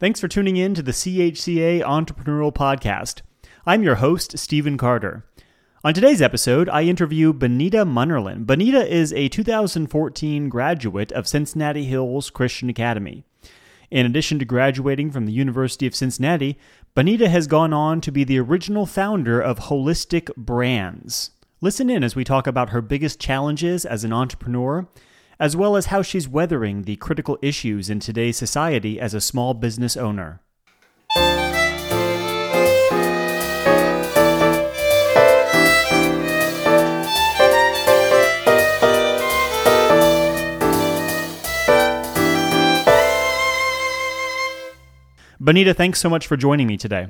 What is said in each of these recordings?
Thanks for tuning in to the CHCA Entrepreneurial Podcast. I'm your host, Stephen Carter. On today's episode, I interview Benita Munnerlyn. Benita is a 2014 graduate of Cincinnati Hills Christian Academy. In addition to graduating from the University of Cincinnati, Benita has gone on to be the original founder of Holistic Brands. Listen in as we talk about her biggest challenges as an entrepreneur as well as how she's weathering the critical issues in today's society as a small business owner. Benita, thanks so much for joining me today.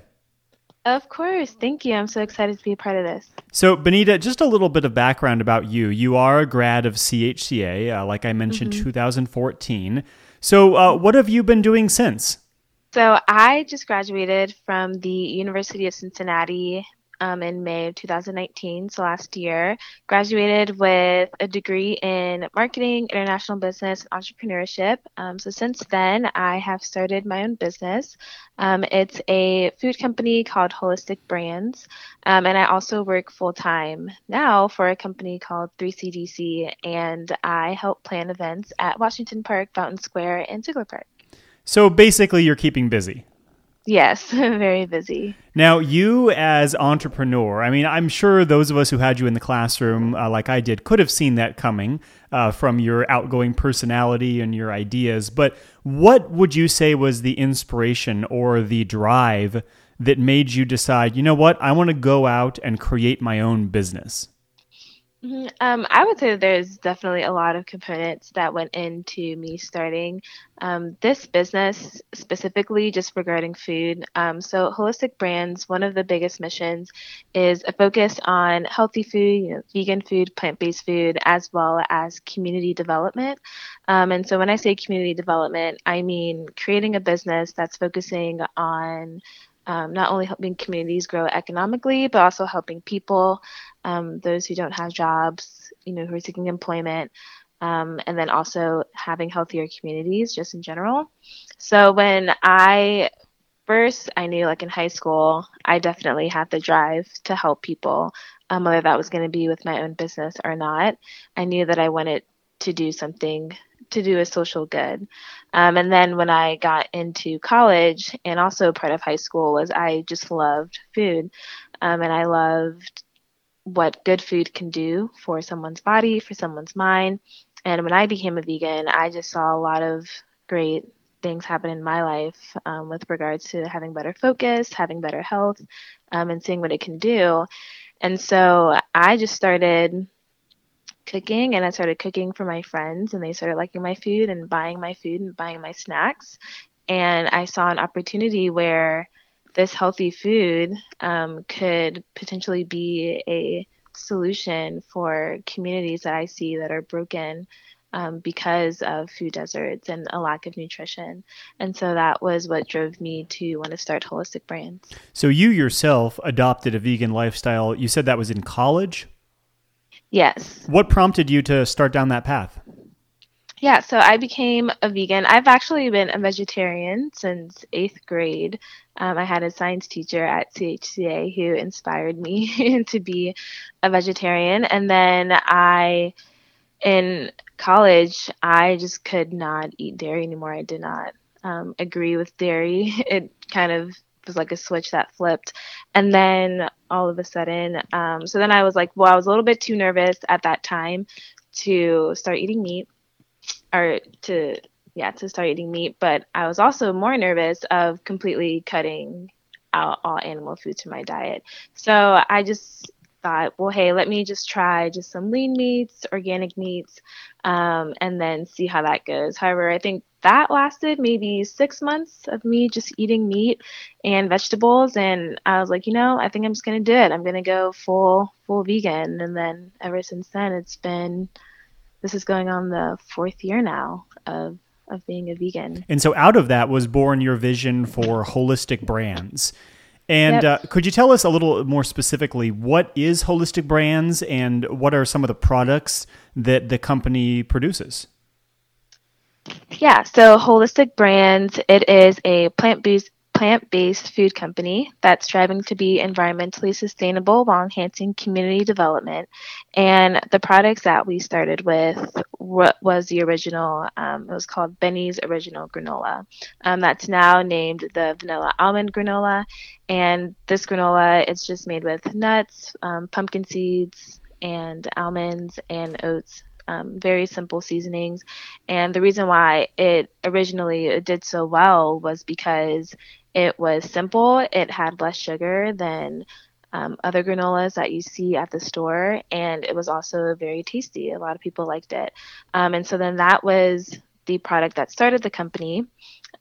Of course. Thank you. I'm so excited to be a part of this. So, Benita, just a little bit of background about you. You are a grad of CHCA, uh, like I mentioned, mm-hmm. 2014. So, uh, what have you been doing since? So, I just graduated from the University of Cincinnati um, in May of 2019, so last year. Graduated with a degree in marketing, international business, and entrepreneurship. Um, so since then, I have started my own business. Um, it's a food company called Holistic Brands, um, and I also work full time now for a company called 3CDC, and I help plan events at Washington Park, Fountain Square, and Ziegler Park. So basically, you're keeping busy. Yes, very busy. Now, you as entrepreneur, I mean, I'm sure those of us who had you in the classroom, uh, like I did, could have seen that coming uh, from your outgoing personality and your ideas. But what would you say was the inspiration or the drive that made you decide, you know what, I want to go out and create my own business? Mm-hmm. Um, I would say that there's definitely a lot of components that went into me starting um, this business specifically just regarding food. Um, so, Holistic Brands, one of the biggest missions is a focus on healthy food, you know, vegan food, plant based food, as well as community development. Um, and so, when I say community development, I mean creating a business that's focusing on um, not only helping communities grow economically, but also helping people, um, those who don't have jobs, you know, who are seeking employment, um, and then also having healthier communities just in general. So when I first, I knew like in high school, I definitely had the drive to help people, um, whether that was going to be with my own business or not. I knew that I wanted to do something to do a social good. Um, and then when I got into college and also part of high school was I just loved food. Um, and I loved what good food can do for someone's body, for someone's mind. And when I became a vegan, I just saw a lot of great things happen in my life um, with regards to having better focus, having better health, um, and seeing what it can do. And so I just started cooking and I started cooking for my friends and they started liking my food and buying my food and buying my snacks. And I saw an opportunity where this healthy food um, could potentially be a solution for communities that I see that are broken um, because of food deserts and a lack of nutrition. And so that was what drove me to want to start Holistic Brands. So you yourself adopted a vegan lifestyle. You said that was in college? Yes. What prompted you to start down that path? Yeah, so I became a vegan. I've actually been a vegetarian since eighth grade. Um, I had a science teacher at CHCA who inspired me to be a vegetarian. And then I, in college, I just could not eat dairy anymore. I did not um, agree with dairy. It kind of was like a switch that flipped. And then all of a sudden, um, so then I was like, well, I was a little bit too nervous at that time to start eating meat or to, yeah, to start eating meat. But I was also more nervous of completely cutting out all animal foods from my diet. So I just thought, well, hey, let me just try just some lean meats, organic meats, um, and then see how that goes. However, I think that lasted maybe six months of me just eating meat and vegetables, and I was like, you know, I think I'm just gonna do it. I'm gonna go full full vegan, and then ever since then, it's been this is going on the fourth year now of of being a vegan. And so out of that was born your vision for holistic brands. And yep. uh, could you tell us a little more specifically what is Holistic Brands and what are some of the products that the company produces? Yeah, so Holistic Brands, it is a plant-based plant-based food company that's striving to be environmentally sustainable while enhancing community development. And the products that we started with what was the original, um, it was called Benny's Original Granola. Um, that's now named the Vanilla Almond Granola. And this granola is just made with nuts, um, pumpkin seeds, and almonds and oats um, very simple seasonings. And the reason why it originally did so well was because it was simple, it had less sugar than um, other granolas that you see at the store, and it was also very tasty. A lot of people liked it. Um, and so then that was the product that started the company.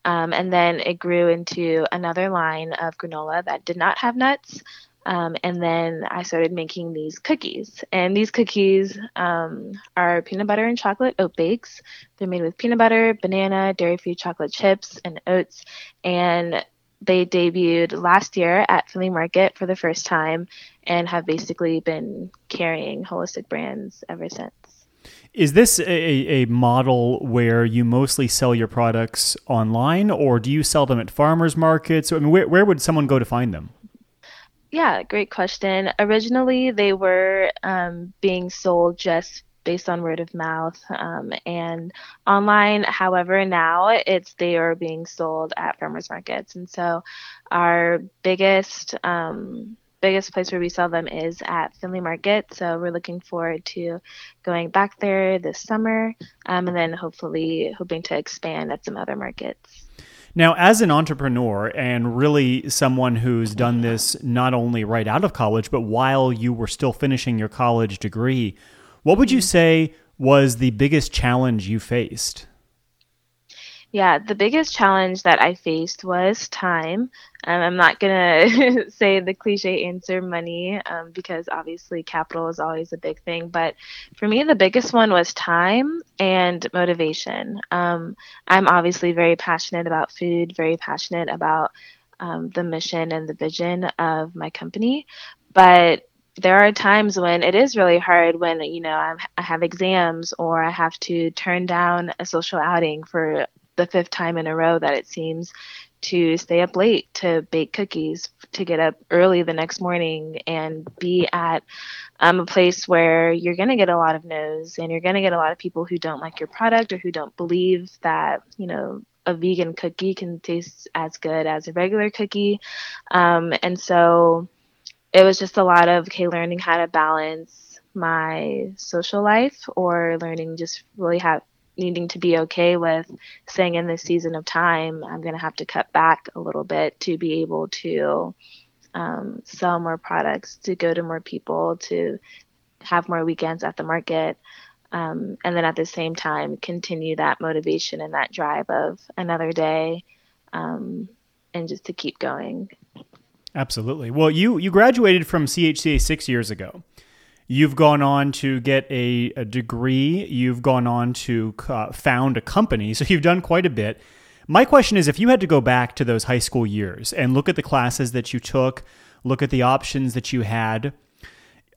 Um, and then it grew into another line of granola that did not have nuts. Um, and then I started making these cookies. And these cookies um, are peanut butter and chocolate oat bakes. They're made with peanut butter, banana, dairy free chocolate chips, and oats. And they debuted last year at Findlay Market for the first time and have basically been carrying holistic brands ever since. Is this a, a model where you mostly sell your products online or do you sell them at farmers markets? I mean, where, where would someone go to find them? Yeah, great question. Originally, they were um, being sold just based on word of mouth um, and online. However, now it's they are being sold at farmers markets, and so our biggest um, biggest place where we sell them is at Findlay Market. So we're looking forward to going back there this summer, um, and then hopefully hoping to expand at some other markets. Now, as an entrepreneur and really someone who's done this not only right out of college, but while you were still finishing your college degree, what would you say was the biggest challenge you faced? Yeah, the biggest challenge that I faced was time. Um, I'm not going to say the cliche answer money um, because obviously capital is always a big thing. But for me, the biggest one was time and motivation. Um, I'm obviously very passionate about food, very passionate about um, the mission and the vision of my company. But there are times when it is really hard when you know I'm, i have exams or I have to turn down a social outing for the fifth time in a row that it seems to stay up late to bake cookies, to get up early the next morning and be at um, a place where you're going to get a lot of no's and you're going to get a lot of people who don't like your product or who don't believe that, you know, a vegan cookie can taste as good as a regular cookie. Um, and so it was just a lot of, okay, learning how to balance my social life or learning just really how needing to be okay with saying in this season of time, I'm going to have to cut back a little bit to be able to um, sell more products, to go to more people, to have more weekends at the market. Um, and then at the same time, continue that motivation and that drive of another day um, and just to keep going. Absolutely. Well, you, you graduated from CHCA six years ago. You've gone on to get a, a degree. You've gone on to uh, found a company. So you've done quite a bit. My question is if you had to go back to those high school years and look at the classes that you took, look at the options that you had,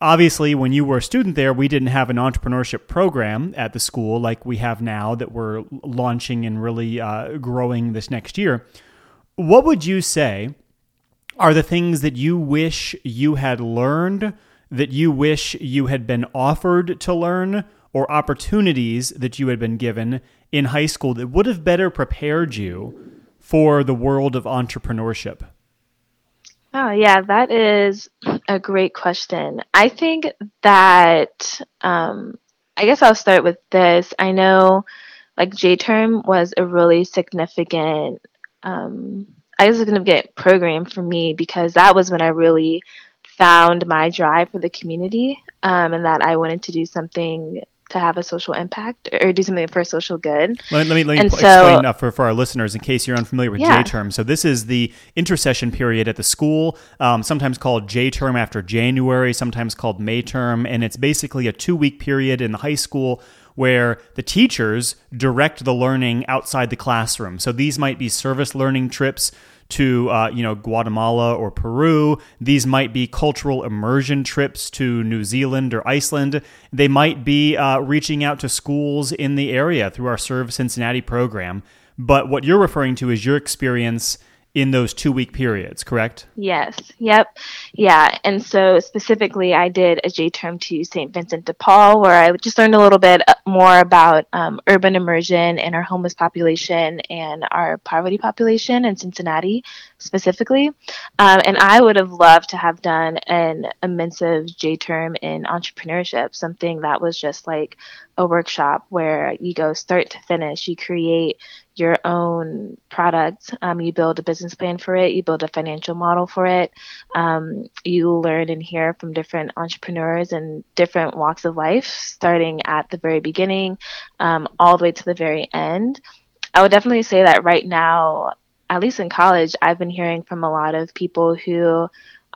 obviously, when you were a student there, we didn't have an entrepreneurship program at the school like we have now that we're launching and really uh, growing this next year. What would you say are the things that you wish you had learned that you wish you had been offered to learn or opportunities that you had been given in high school that would have better prepared you for the world of entrepreneurship? Oh, yeah, that is a great question. I think that, um, I guess I'll start with this. I know like J term was a really significant, um, I guess, a significant program for me because that was when I really found my drive for the community um, and that I wanted to do something to have a social impact or do something for social good. Let, let me, let me explain so, for, for our listeners in case you're unfamiliar with yeah. J term. So this is the intercession period at the school, um, sometimes called J term after January, sometimes called May term, and it's basically a two week period in the high school where the teachers direct the learning outside the classroom. So these might be service learning trips to uh, you know Guatemala or Peru. These might be cultural immersion trips to New Zealand or Iceland. They might be uh, reaching out to schools in the area through our Serve Cincinnati program. But what you're referring to is your experience in those two week periods, correct? Yes. Yep. Yeah. And so specifically, I did a J term to St. Vincent de Paul, where I just learned a little bit uh, more about um, urban immersion and our homeless population and our poverty population in Cincinnati specifically. Um, and I would have loved to have done an immersive J term in entrepreneurship, something that was just like a workshop where you go start to finish, you create your own product, um, you build a business plan for it, you build a financial model for it, um, you learn and hear from different entrepreneurs and different walks of life, starting at the very beginning um, all the way to the very end. I would definitely say that right now, at least in college, I've been hearing from a lot of people who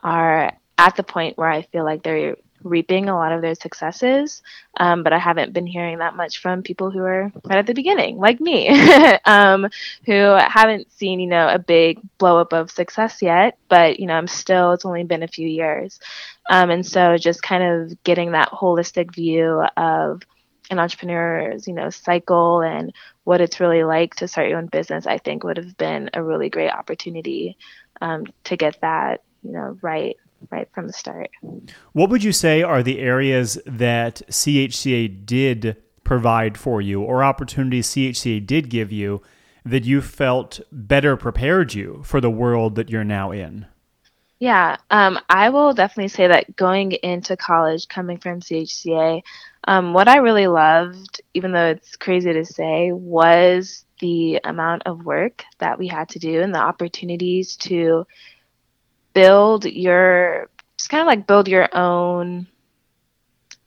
are at the point where I feel like they're reaping a lot of their successes. Um, but I haven't been hearing that much from people who are right at the beginning, like me, um, who haven't seen, you know, a big blow up of success yet. But, you know, I'm still, it's only been a few years. Um, and so just kind of getting that holistic view of an entrepreneur's, you know, cycle and what it's really like to start your own business, I think would have been a really great opportunity um, to get that, you know, right right from the start. What would you say are the areas that CHCA did provide for you or opportunities CHCA did give you that you felt better prepared you for the world that you're now in? Yeah, um, I will definitely say that going into college, coming from CHCA, um, what I really loved, even though it's crazy to say, was the amount of work that we had to do and the opportunities to build your just kind of like build your own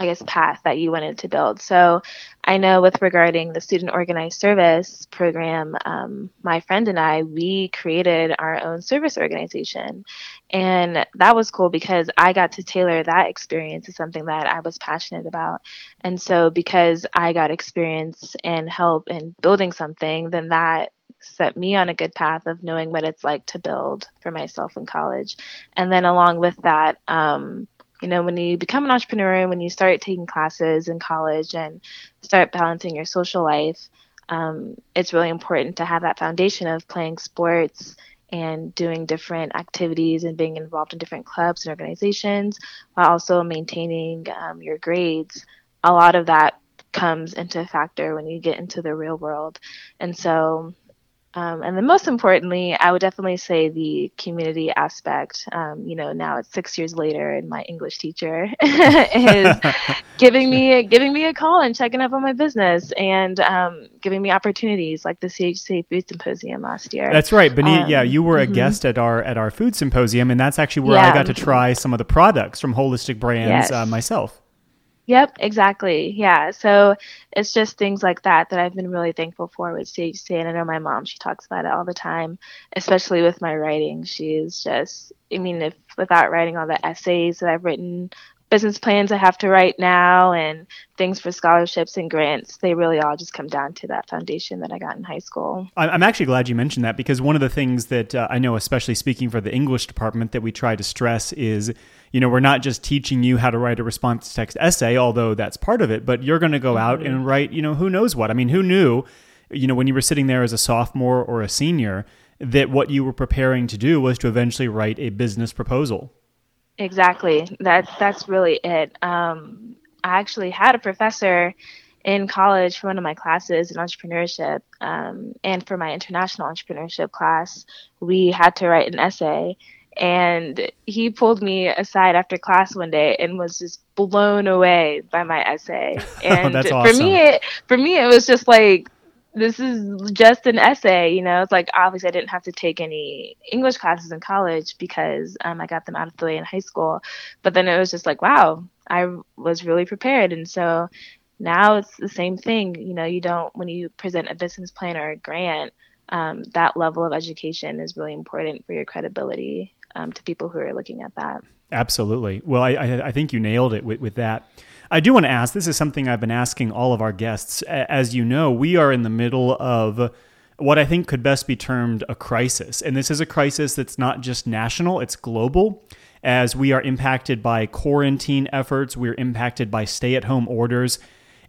I guess path that you wanted to build. So I know with regarding the student organized service program, um, my friend and I we created our own service organization, and that was cool because I got to tailor that experience to something that I was passionate about. And so because I got experience and help in building something, then that set me on a good path of knowing what it's like to build for myself in college. And then along with that, um, you know, when you become an entrepreneur, and when you start taking classes in college and start balancing your social life, um, it's really important to have that foundation of playing sports and doing different activities and being involved in different clubs and organizations while also maintaining um, your grades. A lot of that comes into factor when you get into the real world. And so um, and then most importantly, I would definitely say the community aspect. Um, you know, now it's six years later, and my English teacher is giving me giving me a call and checking up on my business and um, giving me opportunities like the CHC Food Symposium last year. That's right, Benita. yeah, you were a mm-hmm. guest at our at our food symposium, and that's actually where yeah. I got to try some of the products from Holistic Brands uh, yes. uh, myself. Yep, exactly. Yeah. So it's just things like that that I've been really thankful for with. And I know my mom, she talks about it all the time, especially with my writing. She is just, I mean, if without writing all the essays that I've written business plans I have to write now and things for scholarships and grants, they really all just come down to that foundation that I got in high school. I'm actually glad you mentioned that because one of the things that uh, I know, especially speaking for the English department, that we try to stress is you know, we're not just teaching you how to write a response text essay, although that's part of it, but you're going to go out and mm-hmm. write, you know, who knows what. I mean, who knew, you know, when you were sitting there as a sophomore or a senior, that what you were preparing to do was to eventually write a business proposal? Exactly. That that's really it. Um, I actually had a professor in college for one of my classes in entrepreneurship, um, and for my international entrepreneurship class, we had to write an essay. And he pulled me aside after class one day and was just blown away by my essay. And oh, awesome. for me, it, for me, it was just like this is just an essay, you know. It's like obviously I didn't have to take any English classes in college because um, I got them out of the way in high school. But then it was just like, wow, I was really prepared, and so now it's the same thing. You know, you don't when you present a business plan or a grant, um, that level of education is really important for your credibility um, to people who are looking at that. Absolutely. Well, I, I think you nailed it with, with that. I do want to ask this is something I've been asking all of our guests. As you know, we are in the middle of what I think could best be termed a crisis. And this is a crisis that's not just national, it's global. As we are impacted by quarantine efforts, we're impacted by stay at home orders.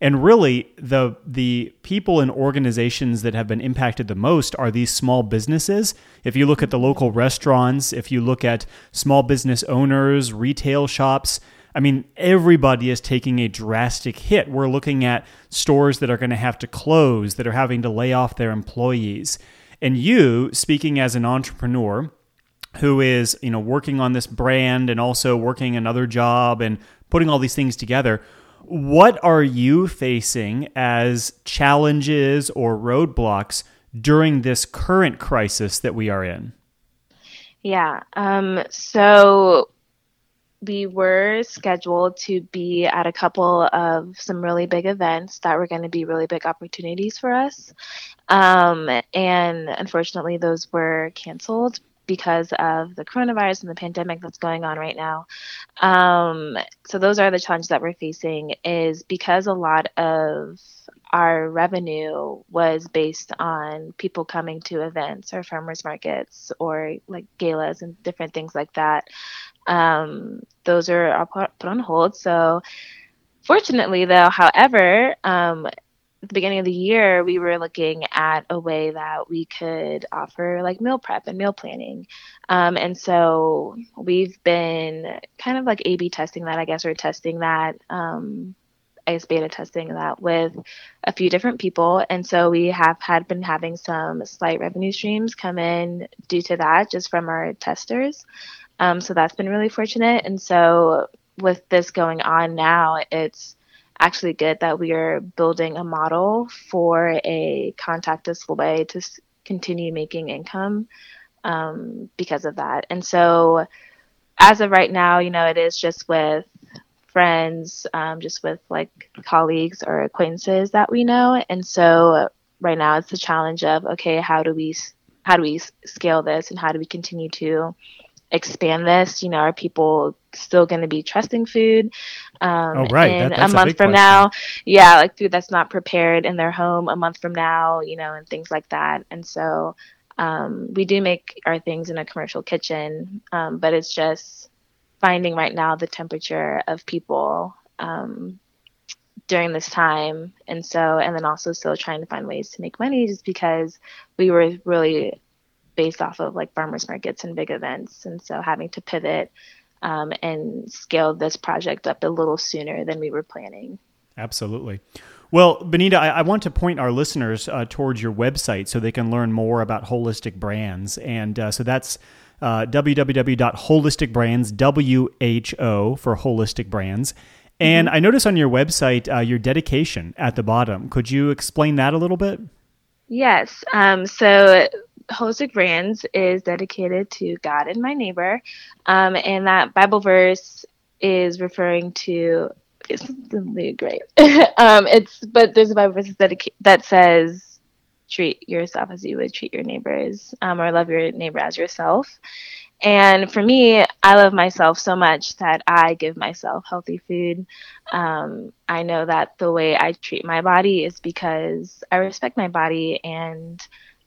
And really, the the people and organizations that have been impacted the most are these small businesses. If you look at the local restaurants, if you look at small business owners, retail shops, I mean, everybody is taking a drastic hit. We're looking at stores that are going to have to close, that are having to lay off their employees. And you, speaking as an entrepreneur who is, you know, working on this brand and also working another job and putting all these things together, what are you facing as challenges or roadblocks during this current crisis that we are in? Yeah. Um, so we were scheduled to be at a couple of some really big events that were going to be really big opportunities for us. Um, and unfortunately, those were canceled because of the coronavirus and the pandemic that's going on right now. Um, so those are the challenges that we're facing is because a lot of our revenue was based on people coming to events or farmers markets or like galas and different things like that. Um, those are put on hold. So fortunately though, however, um, at the beginning of the year, we were looking at a way that we could offer like meal prep and meal planning. Um, and so we've been kind of like A B testing that, I guess, or testing that, um, I guess, beta testing that with a few different people. And so we have had been having some slight revenue streams come in due to that, just from our testers. Um, so that's been really fortunate. And so with this going on now, it's actually good that we are building a model for a contactless way to continue making income um, because of that. And so, as of right now, you know, it is just with friends, um, just with like colleagues or acquaintances that we know. And so, right now, it's the challenge of okay, how do we how do we scale this, and how do we continue to expand this? You know, are people still going to be trusting food? Um, oh, right. And that, a month a from question. now, yeah, like food that's not prepared in their home a month from now, you know, and things like that. And so um, we do make our things in a commercial kitchen, um, but it's just finding right now the temperature of people um, during this time. And so, and then also still trying to find ways to make money just because we were really based off of like farmers markets and big events. And so having to pivot um, and scale this project up a little sooner than we were planning. Absolutely. Well, Benita, I, I want to point our listeners uh, towards your website so they can learn more about holistic brands. And uh, so that's uh, www.holisticbrands, W H O for holistic brands. And mm-hmm. I notice on your website uh, your dedication at the bottom. Could you explain that a little bit? Yes. Um, so Holistic Brands is dedicated to God and my neighbor. Um, and that Bible verse is referring to it's really great. um, it's but there's a Bible verse that that says treat yourself as you would treat your neighbors, um, or love your neighbor as yourself. And for me, I love myself so much that I give myself healthy food. Um, I know that the way I treat my body is because I respect my body and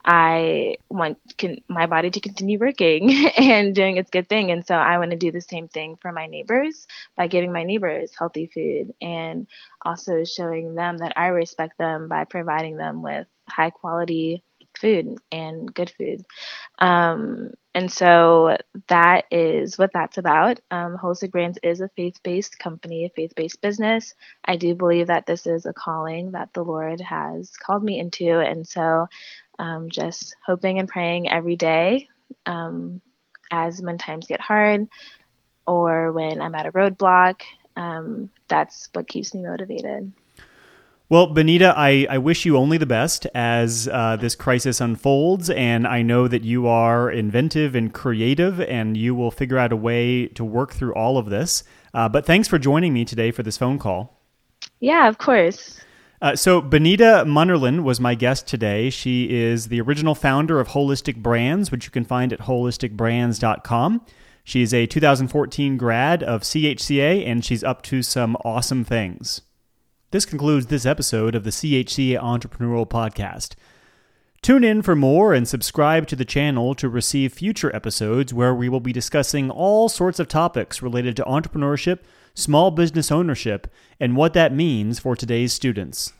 I want can, my body to continue working and doing its good thing. And so I want to do the same thing for my neighbors by giving my neighbors healthy food and also showing them that I respect them by providing them with high quality food and good food. Um, and so that is what that's about. Um, Holistic Brands is a faith based company, a faith based business. I do believe that this is a calling that the Lord has called me into. And so um, just hoping and praying every day um, as when times get hard or when I'm at a roadblock. Um, that's what keeps me motivated. Well, Benita, I, I wish you only the best as uh, this crisis unfolds. And I know that you are inventive and creative, and you will figure out a way to work through all of this. Uh, but thanks for joining me today for this phone call. Yeah, of course. Uh, so, Benita Munnerlyn was my guest today. She is the original founder of Holistic Brands, which you can find at holisticbrands.com. She's a 2014 grad of CHCA and she's up to some awesome things. This concludes this episode of the CHCA Entrepreneurial Podcast. Tune in for more and subscribe to the channel to receive future episodes where we will be discussing all sorts of topics related to entrepreneurship, small business ownership, and what that means for today's students.